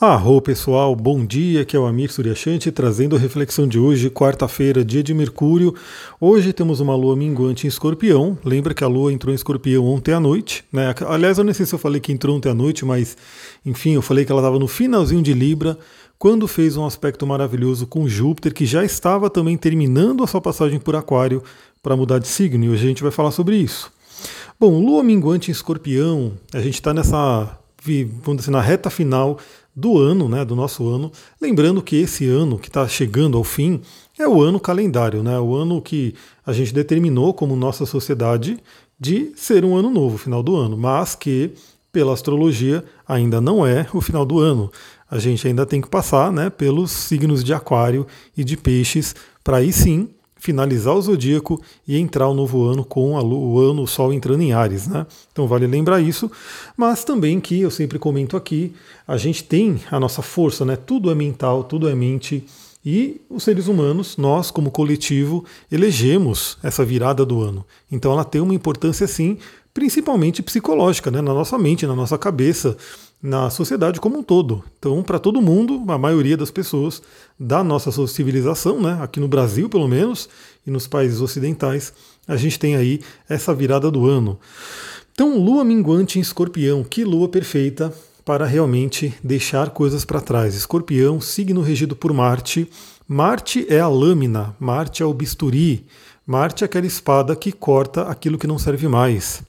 Arro pessoal, bom dia, aqui é o Amir Suryashanti trazendo a reflexão de hoje, quarta-feira, dia de Mercúrio. Hoje temos uma lua minguante em escorpião, lembra que a lua entrou em escorpião ontem à noite, né? Aliás, eu não sei se eu falei que entrou ontem à noite, mas enfim, eu falei que ela estava no finalzinho de Libra, quando fez um aspecto maravilhoso com Júpiter, que já estava também terminando a sua passagem por Aquário para mudar de signo, e hoje a gente vai falar sobre isso. Bom, lua minguante em escorpião, a gente está nessa, vamos dizer, na reta final do ano, né, do nosso ano. Lembrando que esse ano que está chegando ao fim é o ano calendário, né, o ano que a gente determinou como nossa sociedade de ser um ano novo, final do ano, mas que pela astrologia ainda não é o final do ano. A gente ainda tem que passar né, pelos signos de Aquário e de Peixes para aí sim finalizar o zodíaco e entrar o novo ano com o ano o Sol entrando em Ares, né? Então vale lembrar isso, mas também que eu sempre comento aqui, a gente tem a nossa força, né? Tudo é mental, tudo é mente. E os seres humanos, nós como coletivo, elegemos essa virada do ano. Então ela tem uma importância sim, principalmente psicológica, né? na nossa mente, na nossa cabeça na sociedade como um todo. Então, para todo mundo, a maioria das pessoas da nossa civilização, né, aqui no Brasil pelo menos, e nos países ocidentais, a gente tem aí essa virada do ano. Então, lua minguante em escorpião, que lua perfeita para realmente deixar coisas para trás. Escorpião, signo regido por Marte. Marte é a lâmina, Marte é o bisturi, Marte é aquela espada que corta aquilo que não serve mais.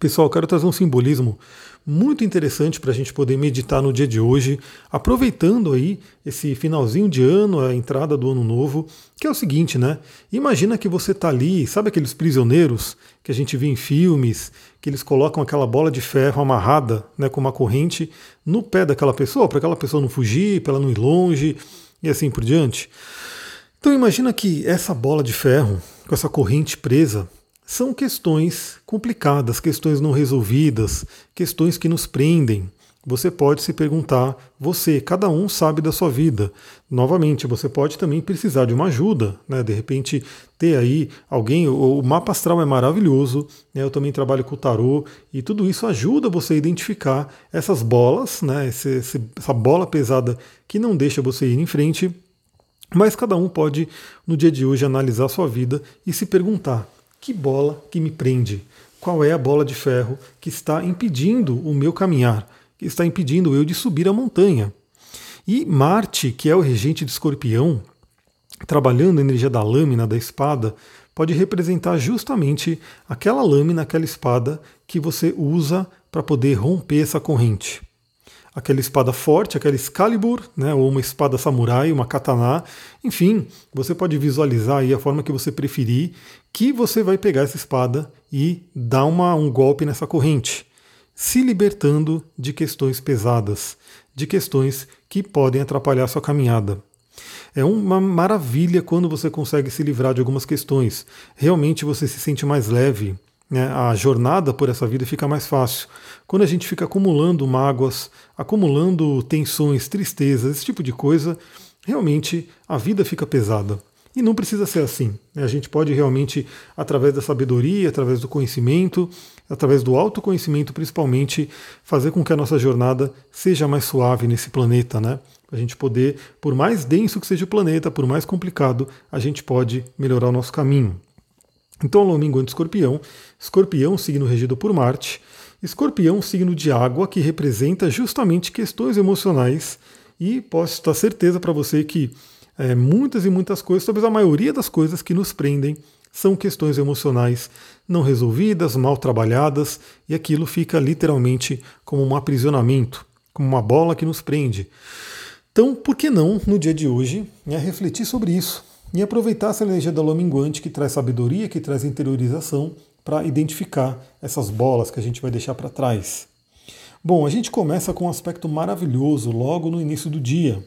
Pessoal, quero trazer um simbolismo muito interessante para a gente poder meditar no dia de hoje, aproveitando aí esse finalzinho de ano, a entrada do ano novo, que é o seguinte, né? Imagina que você está ali, sabe aqueles prisioneiros que a gente vê em filmes, que eles colocam aquela bola de ferro amarrada, né, com uma corrente no pé daquela pessoa, para aquela pessoa não fugir, para ela não ir longe e assim por diante. Então imagina que essa bola de ferro, com essa corrente presa, são questões complicadas, questões não resolvidas, questões que nos prendem. Você pode se perguntar, você, cada um sabe da sua vida. Novamente, você pode também precisar de uma ajuda, né? De repente, ter aí alguém. O, mapa astral é maravilhoso, né? eu também trabalho com o tarô, e tudo isso ajuda você a identificar essas bolas, né? Esse, essa bola pesada que não deixa você ir em frente. Mas cada um pode, no dia de hoje, analisar a sua vida e se perguntar: que bola que me prende? Qual é a bola de ferro que está impedindo o meu caminhar, que está impedindo eu de subir a montanha? E Marte, que é o regente de Escorpião, trabalhando a energia da lâmina, da espada, pode representar justamente aquela lâmina, aquela espada que você usa para poder romper essa corrente aquela espada forte, aquela Excalibur, né, ou uma espada samurai, uma katana, enfim, você pode visualizar aí a forma que você preferir, que você vai pegar essa espada e dar uma, um golpe nessa corrente, se libertando de questões pesadas, de questões que podem atrapalhar a sua caminhada. É uma maravilha quando você consegue se livrar de algumas questões. Realmente você se sente mais leve, né, a jornada por essa vida fica mais fácil. Quando a gente fica acumulando mágoas, acumulando tensões, tristezas, esse tipo de coisa, realmente a vida fica pesada. E não precisa ser assim. Né? A gente pode realmente, através da sabedoria, através do conhecimento, através do autoconhecimento principalmente, fazer com que a nossa jornada seja mais suave nesse planeta, né? A gente poder, por mais denso que seja o planeta, por mais complicado, a gente pode melhorar o nosso caminho. Então, Lua minguante escorpião, escorpião, signo regido por Marte, escorpião, signo de água, que representa justamente questões emocionais, e posso estar certeza para você que é, muitas e muitas coisas, talvez a maioria das coisas que nos prendem, são questões emocionais não resolvidas, mal trabalhadas, e aquilo fica literalmente como um aprisionamento, como uma bola que nos prende. Então, por que não, no dia de hoje, né, refletir sobre isso? E aproveitar essa energia da lua minguante que traz sabedoria, que traz interiorização, para identificar essas bolas que a gente vai deixar para trás. Bom, a gente começa com um aspecto maravilhoso logo no início do dia.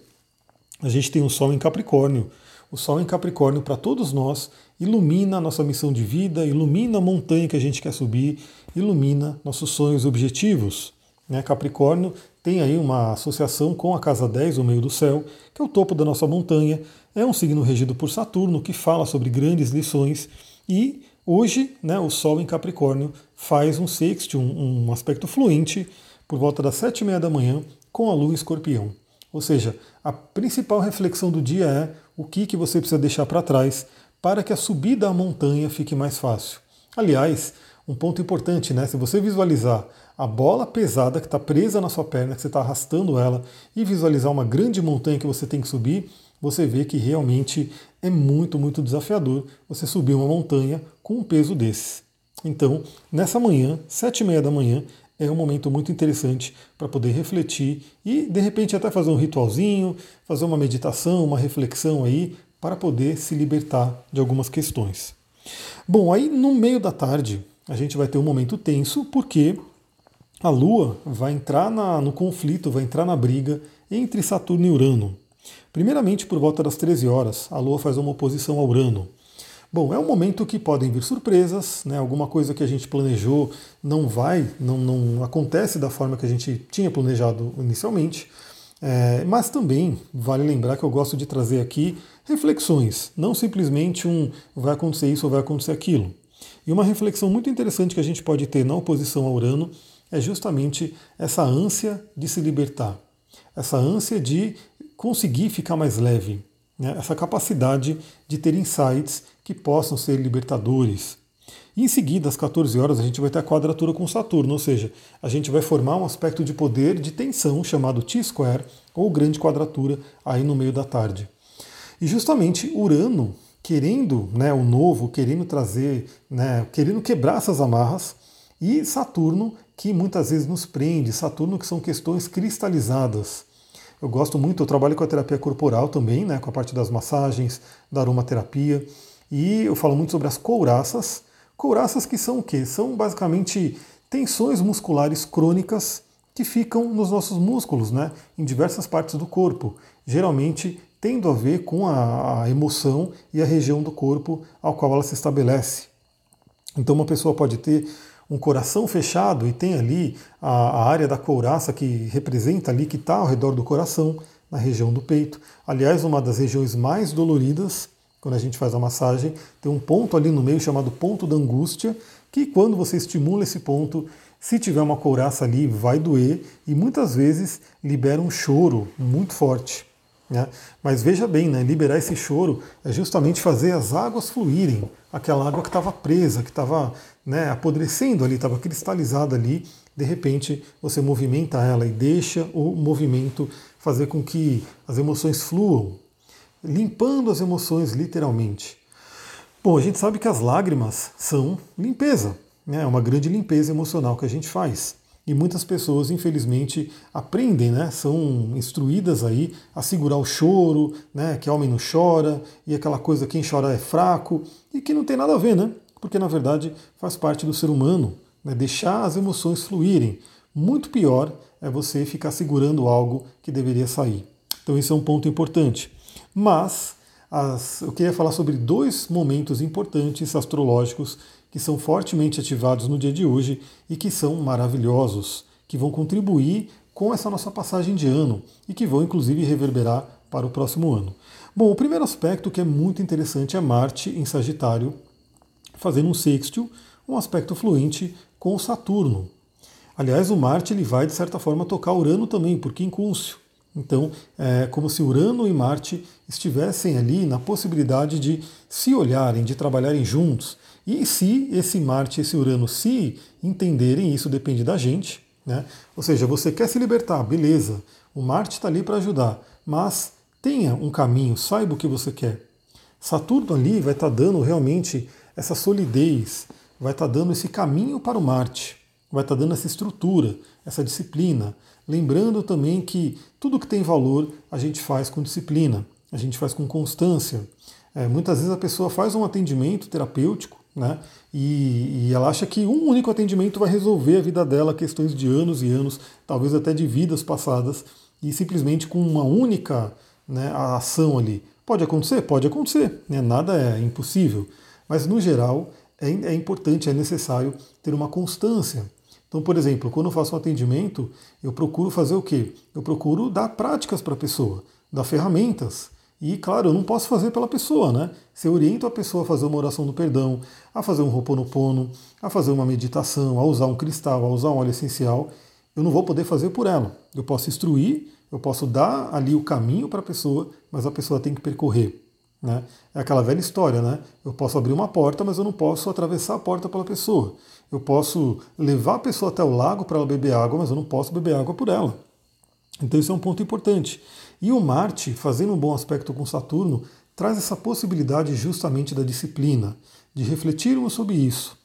A gente tem o Sol em Capricórnio. O Sol em Capricórnio, para todos nós, ilumina a nossa missão de vida, ilumina a montanha que a gente quer subir, ilumina nossos sonhos e objetivos. Né? Capricórnio tem aí uma associação com a casa 10, o meio do céu, que é o topo da nossa montanha. É um signo regido por Saturno que fala sobre grandes lições e hoje né, o Sol em Capricórnio faz um sexto, um, um aspecto fluente, por volta das sete e meia da manhã, com a lua em escorpião. Ou seja, a principal reflexão do dia é o que, que você precisa deixar para trás para que a subida à montanha fique mais fácil. Aliás, um ponto importante, né? Se você visualizar a bola pesada que está presa na sua perna, que você está arrastando ela, e visualizar uma grande montanha que você tem que subir, você vê que realmente é muito, muito desafiador você subir uma montanha com um peso desse. Então, nessa manhã, sete e meia da manhã, é um momento muito interessante para poder refletir e, de repente, até fazer um ritualzinho, fazer uma meditação, uma reflexão aí, para poder se libertar de algumas questões. Bom, aí no meio da tarde, a gente vai ter um momento tenso, porque a Lua vai entrar na, no conflito, vai entrar na briga entre Saturno e Urano. Primeiramente, por volta das 13 horas, a Lua faz uma oposição ao Urano. Bom, é um momento que podem vir surpresas, né? alguma coisa que a gente planejou não vai, não, não acontece da forma que a gente tinha planejado inicialmente. É, mas também vale lembrar que eu gosto de trazer aqui reflexões, não simplesmente um vai acontecer isso ou vai acontecer aquilo. E uma reflexão muito interessante que a gente pode ter na oposição a Urano é justamente essa ânsia de se libertar, essa ânsia de conseguir ficar mais leve, né? essa capacidade de ter insights que possam ser libertadores. E em seguida, às 14 horas, a gente vai ter a quadratura com Saturno, ou seja, a gente vai formar um aspecto de poder de tensão chamado T-square, ou grande quadratura, aí no meio da tarde. E justamente Urano, querendo né, o novo, querendo trazer, né, querendo quebrar essas amarras, e Saturno, que muitas vezes nos prende, Saturno que são questões cristalizadas. Eu gosto muito, eu trabalho com a terapia corporal também, né, com a parte das massagens, da aromaterapia, e eu falo muito sobre as couraças. Couraças que são o quê? São basicamente tensões musculares crônicas que ficam nos nossos músculos, né, em diversas partes do corpo, geralmente tendo a ver com a, a emoção e a região do corpo ao qual ela se estabelece. Então uma pessoa pode ter um coração fechado e tem ali a, a área da couraça que representa ali, que está ao redor do coração, na região do peito. Aliás, uma das regiões mais doloridas, quando a gente faz a massagem, tem um ponto ali no meio chamado ponto da angústia, que quando você estimula esse ponto, se tiver uma couraça ali, vai doer e muitas vezes libera um choro muito forte. Né? Mas veja bem, né? liberar esse choro é justamente fazer as águas fluírem, aquela água que estava presa, que estava né, apodrecendo ali, estava cristalizada ali, de repente você movimenta ela e deixa o movimento fazer com que as emoções fluam, limpando as emoções literalmente. Bom, a gente sabe que as lágrimas são limpeza, né? é uma grande limpeza emocional que a gente faz. E muitas pessoas, infelizmente, aprendem, né? São instruídas aí a segurar o choro, né? Que homem não chora, e aquela coisa, quem chora é fraco, e que não tem nada a ver, né? Porque na verdade faz parte do ser humano, né? deixar as emoções fluírem. Muito pior é você ficar segurando algo que deveria sair. Então, isso é um ponto importante. Mas as, eu queria falar sobre dois momentos importantes astrológicos que são fortemente ativados no dia de hoje e que são maravilhosos, que vão contribuir com essa nossa passagem de ano e que vão inclusive reverberar para o próximo ano. Bom, o primeiro aspecto que é muito interessante é Marte em Sagitário, fazendo um sextil, um aspecto fluente com Saturno. Aliás, o Marte ele vai de certa forma tocar Urano também, por quincúncio. Então, é como se Urano e Marte estivessem ali na possibilidade de se olharem, de trabalharem juntos, e se esse Marte esse Urano se entenderem, isso depende da gente, né? Ou seja, você quer se libertar, beleza, o Marte está ali para ajudar, mas tenha um caminho, saiba o que você quer. Saturno ali vai estar tá dando realmente essa solidez, vai estar tá dando esse caminho para o Marte, vai estar tá dando essa estrutura, essa disciplina. Lembrando também que tudo que tem valor a gente faz com disciplina, a gente faz com constância. É, muitas vezes a pessoa faz um atendimento terapêutico né? E, e, ela acha que um único atendimento vai resolver a vida dela, questões de anos e anos, talvez até de vidas passadas, e simplesmente com uma única né, ação ali. Pode acontecer? Pode acontecer, né? nada é impossível, mas no geral é, é importante, é necessário ter uma constância. Então, por exemplo, quando eu faço um atendimento, eu procuro fazer o quê? Eu procuro dar práticas para a pessoa, dar ferramentas. E, claro, eu não posso fazer pela pessoa, né? Se eu oriento a pessoa a fazer uma oração do perdão, a fazer um roponopono, a fazer uma meditação, a usar um cristal, a usar um óleo essencial, eu não vou poder fazer por ela. Eu posso instruir, eu posso dar ali o caminho para a pessoa, mas a pessoa tem que percorrer. Né? É aquela velha história, né? Eu posso abrir uma porta, mas eu não posso atravessar a porta pela pessoa. Eu posso levar a pessoa até o lago para ela beber água, mas eu não posso beber água por ela. Então isso é um ponto importante. E o Marte, fazendo um bom aspecto com Saturno, traz essa possibilidade justamente da disciplina, de refletirmos sobre isso.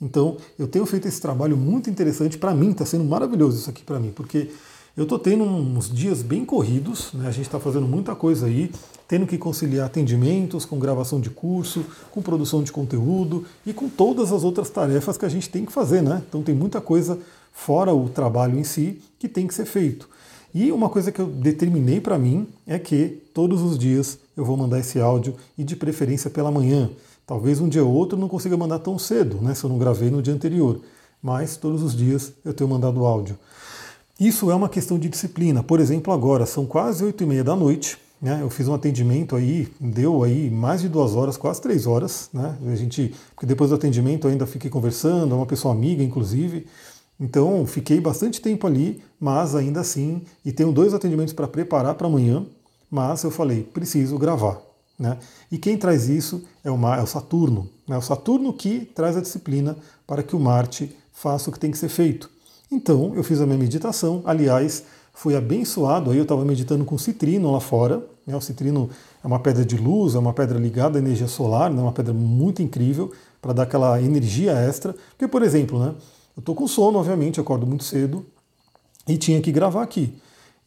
Então, eu tenho feito esse trabalho muito interessante para mim, está sendo maravilhoso isso aqui para mim, porque eu estou tendo uns dias bem corridos, né? a gente está fazendo muita coisa aí, tendo que conciliar atendimentos com gravação de curso, com produção de conteúdo e com todas as outras tarefas que a gente tem que fazer, né? Então tem muita coisa fora o trabalho em si que tem que ser feito. E uma coisa que eu determinei para mim é que todos os dias eu vou mandar esse áudio e de preferência pela manhã. Talvez um dia ou outro não consiga mandar tão cedo, né, se eu não gravei no dia anterior, mas todos os dias eu tenho mandado áudio. Isso é uma questão de disciplina. Por exemplo, agora são quase oito e meia da noite. Né, eu fiz um atendimento aí, deu aí mais de duas horas, quase três horas. Né, a gente, porque depois do atendimento eu ainda fiquei conversando, é uma pessoa amiga, inclusive. Então, fiquei bastante tempo ali, mas ainda assim, e tenho dois atendimentos para preparar para amanhã, mas eu falei, preciso gravar. Né? E quem traz isso é o, Mar, é o Saturno. É né? o Saturno que traz a disciplina para que o Marte faça o que tem que ser feito. Então, eu fiz a minha meditação, aliás, fui abençoado, aí eu estava meditando com citrino lá fora. Né? O citrino é uma pedra de luz, é uma pedra ligada à energia solar, né? uma pedra muito incrível para dar aquela energia extra. Porque, por exemplo, né? Eu estou com sono, obviamente, acordo muito cedo e tinha que gravar aqui.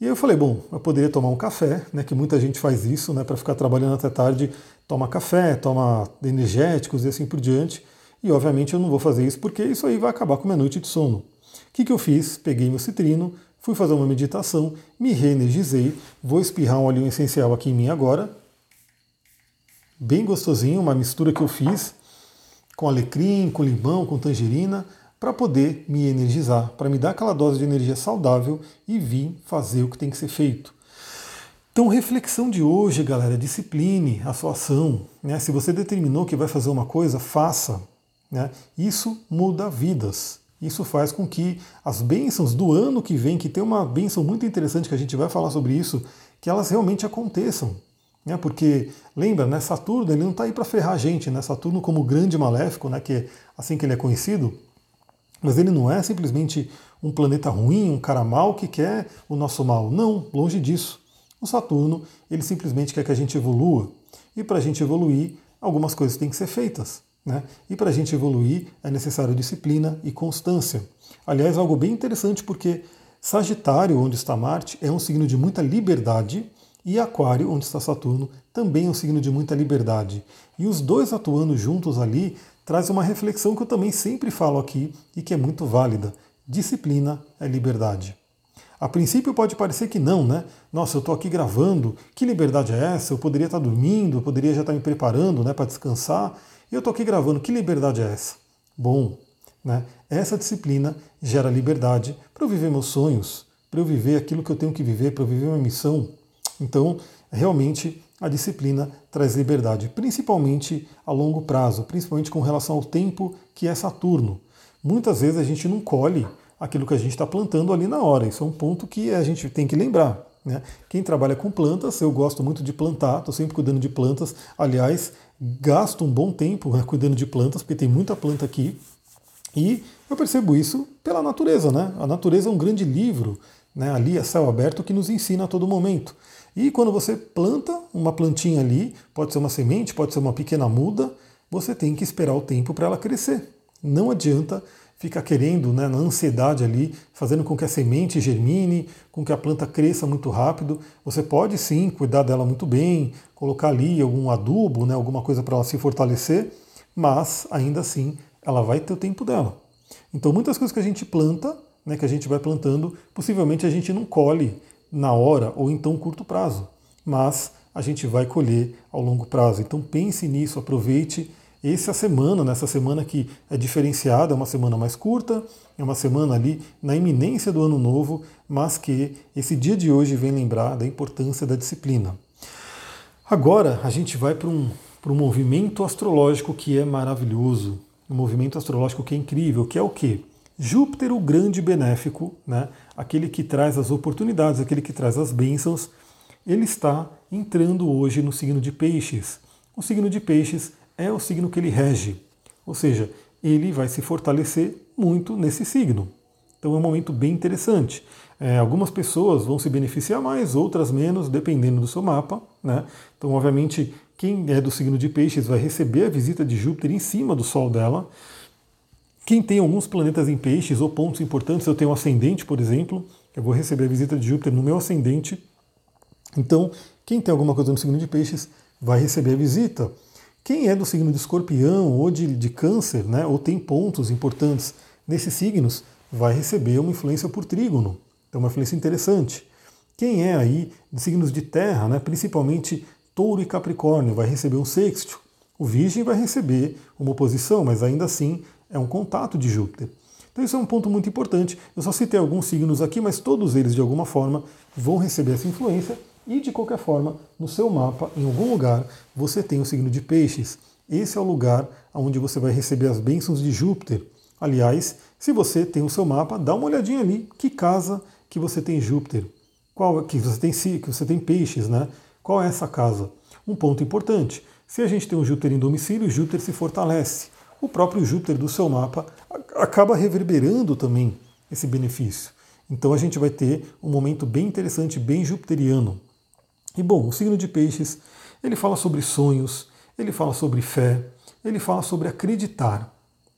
E aí eu falei, bom, eu poderia tomar um café, né, que muita gente faz isso, né, para ficar trabalhando até tarde, toma café, toma energéticos e assim por diante. E obviamente eu não vou fazer isso porque isso aí vai acabar com minha noite de sono. O que, que eu fiz? Peguei meu citrino, fui fazer uma meditação, me reenergizei, vou espirrar um óleo essencial aqui em mim agora. Bem gostosinho, uma mistura que eu fiz com alecrim, com limão, com tangerina para poder me energizar, para me dar aquela dose de energia saudável e vir fazer o que tem que ser feito. Então, reflexão de hoje, galera, discipline a sua ação. Né? Se você determinou que vai fazer uma coisa, faça. Né? Isso muda vidas. Isso faz com que as bênçãos do ano que vem, que tem uma bênção muito interessante que a gente vai falar sobre isso, que elas realmente aconteçam. Né? Porque, lembra, né? Saturno ele não está aí para ferrar a gente. Né? Saturno como grande maléfico, né? que é assim que ele é conhecido, mas ele não é simplesmente um planeta ruim, um cara mal que quer o nosso mal. Não, longe disso. O Saturno, ele simplesmente quer que a gente evolua. E para a gente evoluir, algumas coisas têm que ser feitas. Né? E para a gente evoluir é necessário disciplina e constância. Aliás, algo bem interessante porque Sagitário, onde está Marte, é um signo de muita liberdade, e Aquário, onde está Saturno, também é um signo de muita liberdade. E os dois atuando juntos ali traz uma reflexão que eu também sempre falo aqui e que é muito válida. Disciplina é liberdade. A princípio pode parecer que não, né? Nossa, eu estou aqui gravando, que liberdade é essa? Eu poderia estar dormindo, eu poderia já estar me preparando né, para descansar, e eu estou aqui gravando, que liberdade é essa? Bom, né? essa disciplina gera liberdade para eu viver meus sonhos, para eu viver aquilo que eu tenho que viver, para eu viver uma missão. Então, realmente, a disciplina traz liberdade, principalmente a longo prazo, principalmente com relação ao tempo que é Saturno. Muitas vezes a gente não colhe aquilo que a gente está plantando ali na hora. Isso é um ponto que a gente tem que lembrar. Né? Quem trabalha com plantas, eu gosto muito de plantar, estou sempre cuidando de plantas. Aliás, gasto um bom tempo né, cuidando de plantas, porque tem muita planta aqui. E eu percebo isso pela natureza. Né? A natureza é um grande livro, né? ali é céu aberto, que nos ensina a todo momento. E quando você planta uma plantinha ali, pode ser uma semente, pode ser uma pequena muda, você tem que esperar o tempo para ela crescer. Não adianta ficar querendo, né, na ansiedade ali, fazendo com que a semente germine, com que a planta cresça muito rápido. Você pode sim cuidar dela muito bem, colocar ali algum adubo, né, alguma coisa para ela se fortalecer, mas ainda assim ela vai ter o tempo dela. Então muitas coisas que a gente planta, né, que a gente vai plantando, possivelmente a gente não colhe na hora ou então curto prazo, mas a gente vai colher ao longo prazo. Então pense nisso, aproveite essa semana, nessa semana que é diferenciada, é uma semana mais curta, é uma semana ali na iminência do ano novo, mas que esse dia de hoje vem lembrar da importância da disciplina. Agora a gente vai para um, para um movimento astrológico que é maravilhoso, um movimento astrológico que é incrível, que é o quê? Júpiter, o grande benéfico, né? Aquele que traz as oportunidades, aquele que traz as bênçãos, ele está entrando hoje no signo de Peixes. O signo de Peixes é o signo que ele rege, ou seja, ele vai se fortalecer muito nesse signo. Então é um momento bem interessante. É, algumas pessoas vão se beneficiar mais, outras menos, dependendo do seu mapa. Né? Então, obviamente, quem é do signo de Peixes vai receber a visita de Júpiter em cima do Sol dela. Quem tem alguns planetas em Peixes ou pontos importantes, eu tenho um ascendente, por exemplo, eu vou receber a visita de Júpiter no meu ascendente. Então, quem tem alguma coisa no signo de Peixes vai receber a visita. Quem é do signo de Escorpião ou de, de Câncer, né, ou tem pontos importantes nesses signos, vai receber uma influência por trígono. Então, uma influência interessante. Quem é aí de signos de terra, né, principalmente touro e capricórnio, vai receber um sexto. O virgem vai receber uma oposição, mas ainda assim é um contato de Júpiter. Então isso é um ponto muito importante. Eu só citei alguns signos aqui, mas todos eles de alguma forma vão receber essa influência e de qualquer forma, no seu mapa, em algum lugar, você tem o signo de Peixes. Esse é o lugar onde você vai receber as bênçãos de Júpiter. Aliás, se você tem o seu mapa, dá uma olhadinha ali, que casa que você tem Júpiter, qual que você tem que você tem peixes, né? Qual é essa casa? Um ponto importante. Se a gente tem um Júpiter em domicílio, Júpiter se fortalece. O próprio Júpiter do seu mapa acaba reverberando também esse benefício. Então a gente vai ter um momento bem interessante, bem jupiteriano. E bom, o signo de peixes, ele fala sobre sonhos, ele fala sobre fé, ele fala sobre acreditar.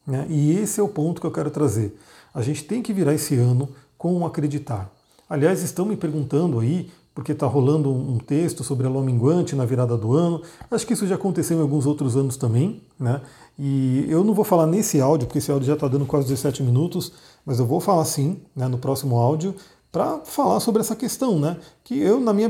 Né? E esse é o ponto que eu quero trazer. A gente tem que virar esse ano com acreditar. Aliás, estão me perguntando aí, porque está rolando um texto sobre a lua minguante na virada do ano. Acho que isso já aconteceu em alguns outros anos também. Né? E eu não vou falar nesse áudio, porque esse áudio já está dando quase 17 minutos, mas eu vou falar sim né, no próximo áudio para falar sobre essa questão, né? Que eu, na minha,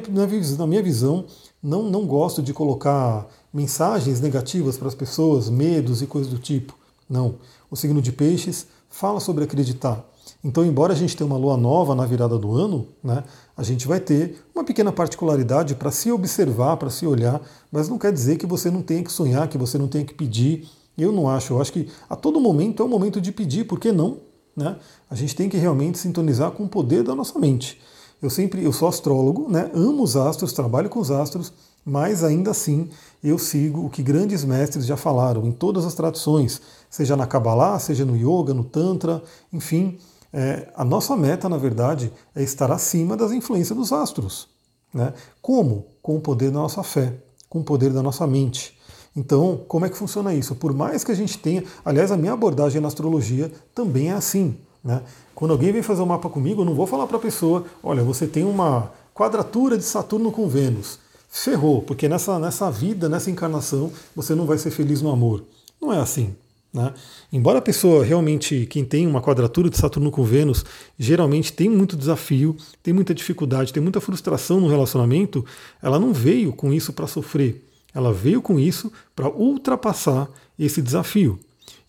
na minha visão, não, não gosto de colocar mensagens negativas para as pessoas, medos e coisas do tipo. Não. O signo de peixes fala sobre acreditar. Então, embora a gente tenha uma lua nova na virada do ano, né, a gente vai ter uma pequena particularidade para se observar, para se olhar, mas não quer dizer que você não tenha que sonhar, que você não tenha que pedir. Eu não acho. Eu acho que a todo momento é o momento de pedir, por que não? Né? A gente tem que realmente sintonizar com o poder da nossa mente. Eu sempre, eu sou astrólogo, né? amo os astros, trabalho com os astros, mas ainda assim eu sigo o que grandes mestres já falaram em todas as tradições, seja na Kabbalah, seja no Yoga, no Tantra, enfim. É, a nossa meta, na verdade, é estar acima das influências dos astros. Né? Como? Com o poder da nossa fé, com o poder da nossa mente. Então, como é que funciona isso? Por mais que a gente tenha. Aliás, a minha abordagem na astrologia também é assim. Né? Quando alguém vem fazer um mapa comigo, eu não vou falar para a pessoa: olha, você tem uma quadratura de Saturno com Vênus ferrou, porque nessa, nessa vida, nessa encarnação, você não vai ser feliz no amor. Não é assim. Né? Embora a pessoa realmente, quem tem uma quadratura de Saturno com Vênus, geralmente tem muito desafio, tem muita dificuldade, tem muita frustração no relacionamento, ela não veio com isso para sofrer. Ela veio com isso para ultrapassar esse desafio.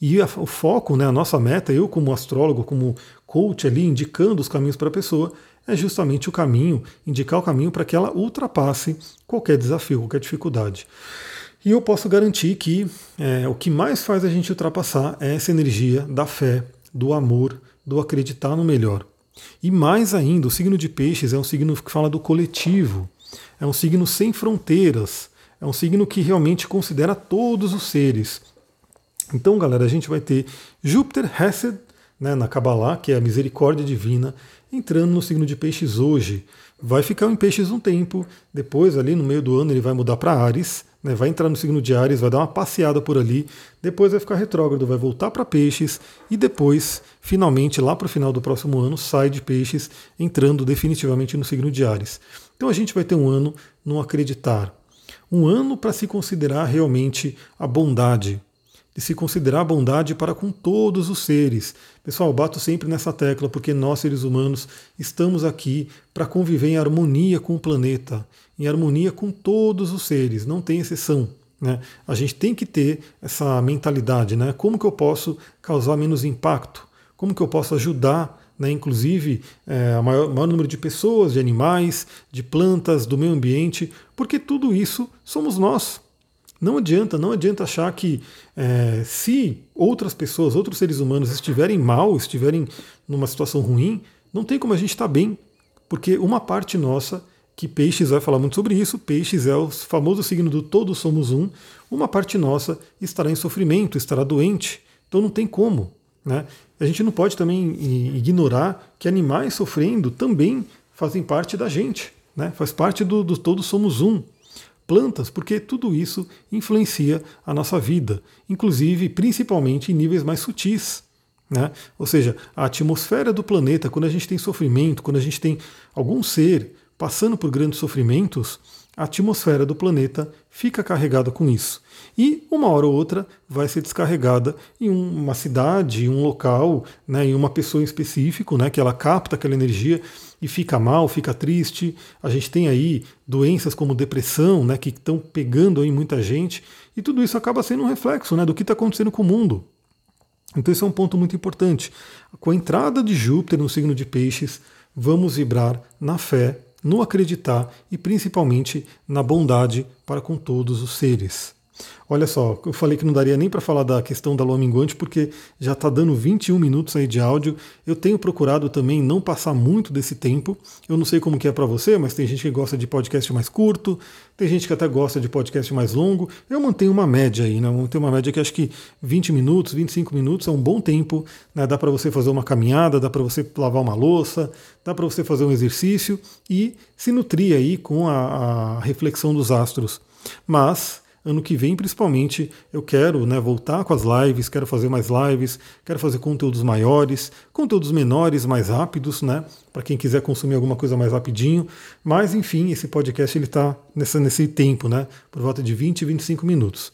E a, o foco, né, a nossa meta, eu como astrólogo, como coach ali, indicando os caminhos para a pessoa, é justamente o caminho, indicar o caminho para que ela ultrapasse qualquer desafio, qualquer dificuldade. E eu posso garantir que é, o que mais faz a gente ultrapassar é essa energia da fé, do amor, do acreditar no melhor. E mais ainda, o signo de Peixes é um signo que fala do coletivo, é um signo sem fronteiras, é um signo que realmente considera todos os seres. Então, galera, a gente vai ter Júpiter Hesed, né, na Kabbalah, que é a misericórdia divina, entrando no signo de Peixes hoje. Vai ficar em Peixes um tempo, depois, ali no meio do ano, ele vai mudar para Ares, né, vai entrar no signo de Ares, vai dar uma passeada por ali, depois vai ficar retrógrado, vai voltar para Peixes e depois, finalmente, lá para o final do próximo ano, sai de Peixes, entrando definitivamente no signo de Ares. Então a gente vai ter um ano no acreditar, um ano para se considerar realmente a bondade, de se considerar bondade para com todos os seres. Pessoal, bato sempre nessa tecla porque nós, seres humanos, estamos aqui para conviver em harmonia com o planeta, em harmonia com todos os seres, não tem exceção. Né? A gente tem que ter essa mentalidade, né? Como que eu posso causar menos impacto? Como que eu posso ajudar, né, inclusive, é, o maior, maior número de pessoas, de animais, de plantas, do meio ambiente, porque tudo isso somos nós. Não adianta, não adianta achar que é, se outras pessoas, outros seres humanos estiverem mal, estiverem numa situação ruim, não tem como a gente estar tá bem, porque uma parte nossa, que Peixes vai falar muito sobre isso, Peixes é o famoso signo do todos somos um, uma parte nossa estará em sofrimento, estará doente, então não tem como. Né? A gente não pode também ignorar que animais sofrendo também fazem parte da gente, né? faz parte do, do todos somos um plantas, porque tudo isso influencia a nossa vida, inclusive, principalmente em níveis mais sutis. Né? Ou seja, a atmosfera do planeta, quando a gente tem sofrimento, quando a gente tem algum ser passando por grandes sofrimentos, a atmosfera do planeta fica carregada com isso. E uma hora ou outra vai ser descarregada em uma cidade, em um local, né, em uma pessoa em específico, né, que ela capta aquela energia e fica mal, fica triste. A gente tem aí doenças como depressão, né, que estão pegando aí muita gente, e tudo isso acaba sendo um reflexo né, do que está acontecendo com o mundo. Então esse é um ponto muito importante. Com a entrada de Júpiter no signo de Peixes, vamos vibrar na fé, no acreditar e principalmente na bondade para com todos os seres. Olha só, eu falei que não daria nem para falar da questão da lua minguante, porque já está dando 21 minutos aí de áudio. Eu tenho procurado também não passar muito desse tempo. Eu não sei como que é para você, mas tem gente que gosta de podcast mais curto, tem gente que até gosta de podcast mais longo. Eu mantenho uma média aí, né? Eu mantenho uma média que acho que 20 minutos, 25 minutos é um bom tempo. Né? Dá para você fazer uma caminhada, dá para você lavar uma louça, dá para você fazer um exercício e se nutrir aí com a, a reflexão dos astros. Mas Ano que vem, principalmente, eu quero né, voltar com as lives, quero fazer mais lives, quero fazer conteúdos maiores, conteúdos menores, mais rápidos, né? Para quem quiser consumir alguma coisa mais rapidinho. Mas, enfim, esse podcast ele está nesse tempo, né? Por volta de 20, 25 minutos.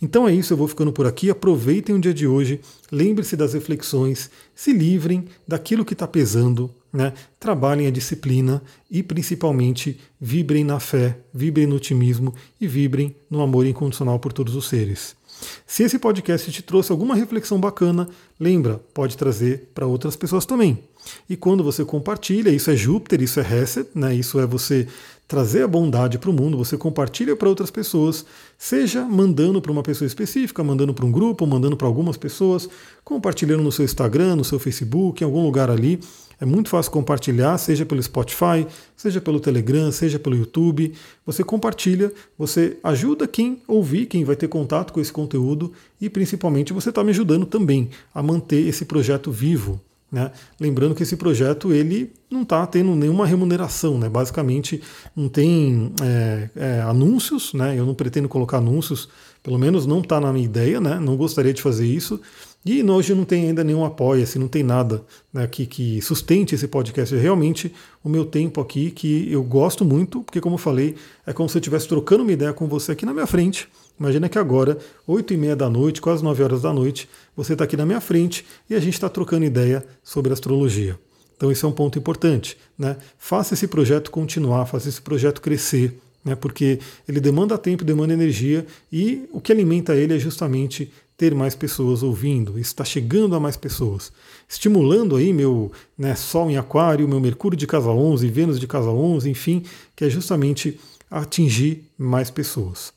Então é isso, eu vou ficando por aqui. Aproveitem o dia de hoje, lembre-se das reflexões, se livrem daquilo que está pesando, né? trabalhem a disciplina e principalmente vibrem na fé, vibrem no otimismo e vibrem no amor incondicional por todos os seres. Se esse podcast te trouxe alguma reflexão bacana, lembra, pode trazer para outras pessoas também. E quando você compartilha, isso é Júpiter, isso é Reset, né? isso é você trazer a bondade para o mundo, você compartilha para outras pessoas, seja mandando para uma pessoa específica, mandando para um grupo, mandando para algumas pessoas, compartilhando no seu Instagram, no seu Facebook, em algum lugar ali. É muito fácil compartilhar, seja pelo Spotify, seja pelo Telegram, seja pelo YouTube. Você compartilha, você ajuda quem ouvir, quem vai ter contato com esse conteúdo e principalmente você está me ajudando também a manter esse projeto vivo. Né? Lembrando que esse projeto ele não está tendo nenhuma remuneração, né? basicamente não tem é, é, anúncios, né? eu não pretendo colocar anúncios, pelo menos não está na minha ideia, né? não gostaria de fazer isso. E hoje não tem ainda nenhum apoio, assim, não tem nada né, que, que sustente esse podcast. É realmente o meu tempo aqui, que eu gosto muito, porque, como eu falei, é como se eu estivesse trocando uma ideia com você aqui na minha frente. Imagina que agora, 8 e meia da noite, quase 9 horas da noite, você está aqui na minha frente e a gente está trocando ideia sobre astrologia. Então, esse é um ponto importante. Né? Faça esse projeto continuar, faça esse projeto crescer né, porque ele demanda tempo, demanda energia e o que alimenta ele é justamente ter mais pessoas ouvindo, está chegando a mais pessoas, estimulando aí meu né, Sol em Aquário, meu Mercúrio de casa 11, Vênus de casa 11, enfim, que é justamente atingir mais pessoas.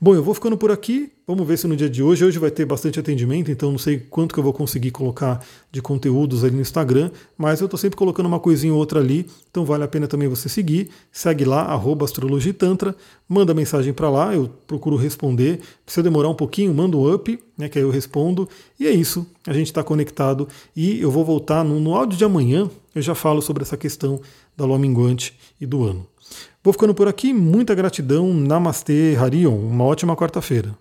Bom, eu vou ficando por aqui. Vamos ver se no dia de hoje, hoje vai ter bastante atendimento, então não sei quanto que eu vou conseguir colocar de conteúdos ali no Instagram, mas eu estou sempre colocando uma coisinha ou outra ali, então vale a pena também você seguir. Segue lá, arroba astrologitantra, manda mensagem para lá, eu procuro responder. Se eu demorar um pouquinho, manda um up, né, que aí eu respondo. E é isso, a gente está conectado e eu vou voltar no, no áudio de amanhã, eu já falo sobre essa questão da lua minguante e do ano. Vou ficando por aqui, muita gratidão, Namastê, Harion, uma ótima quarta-feira.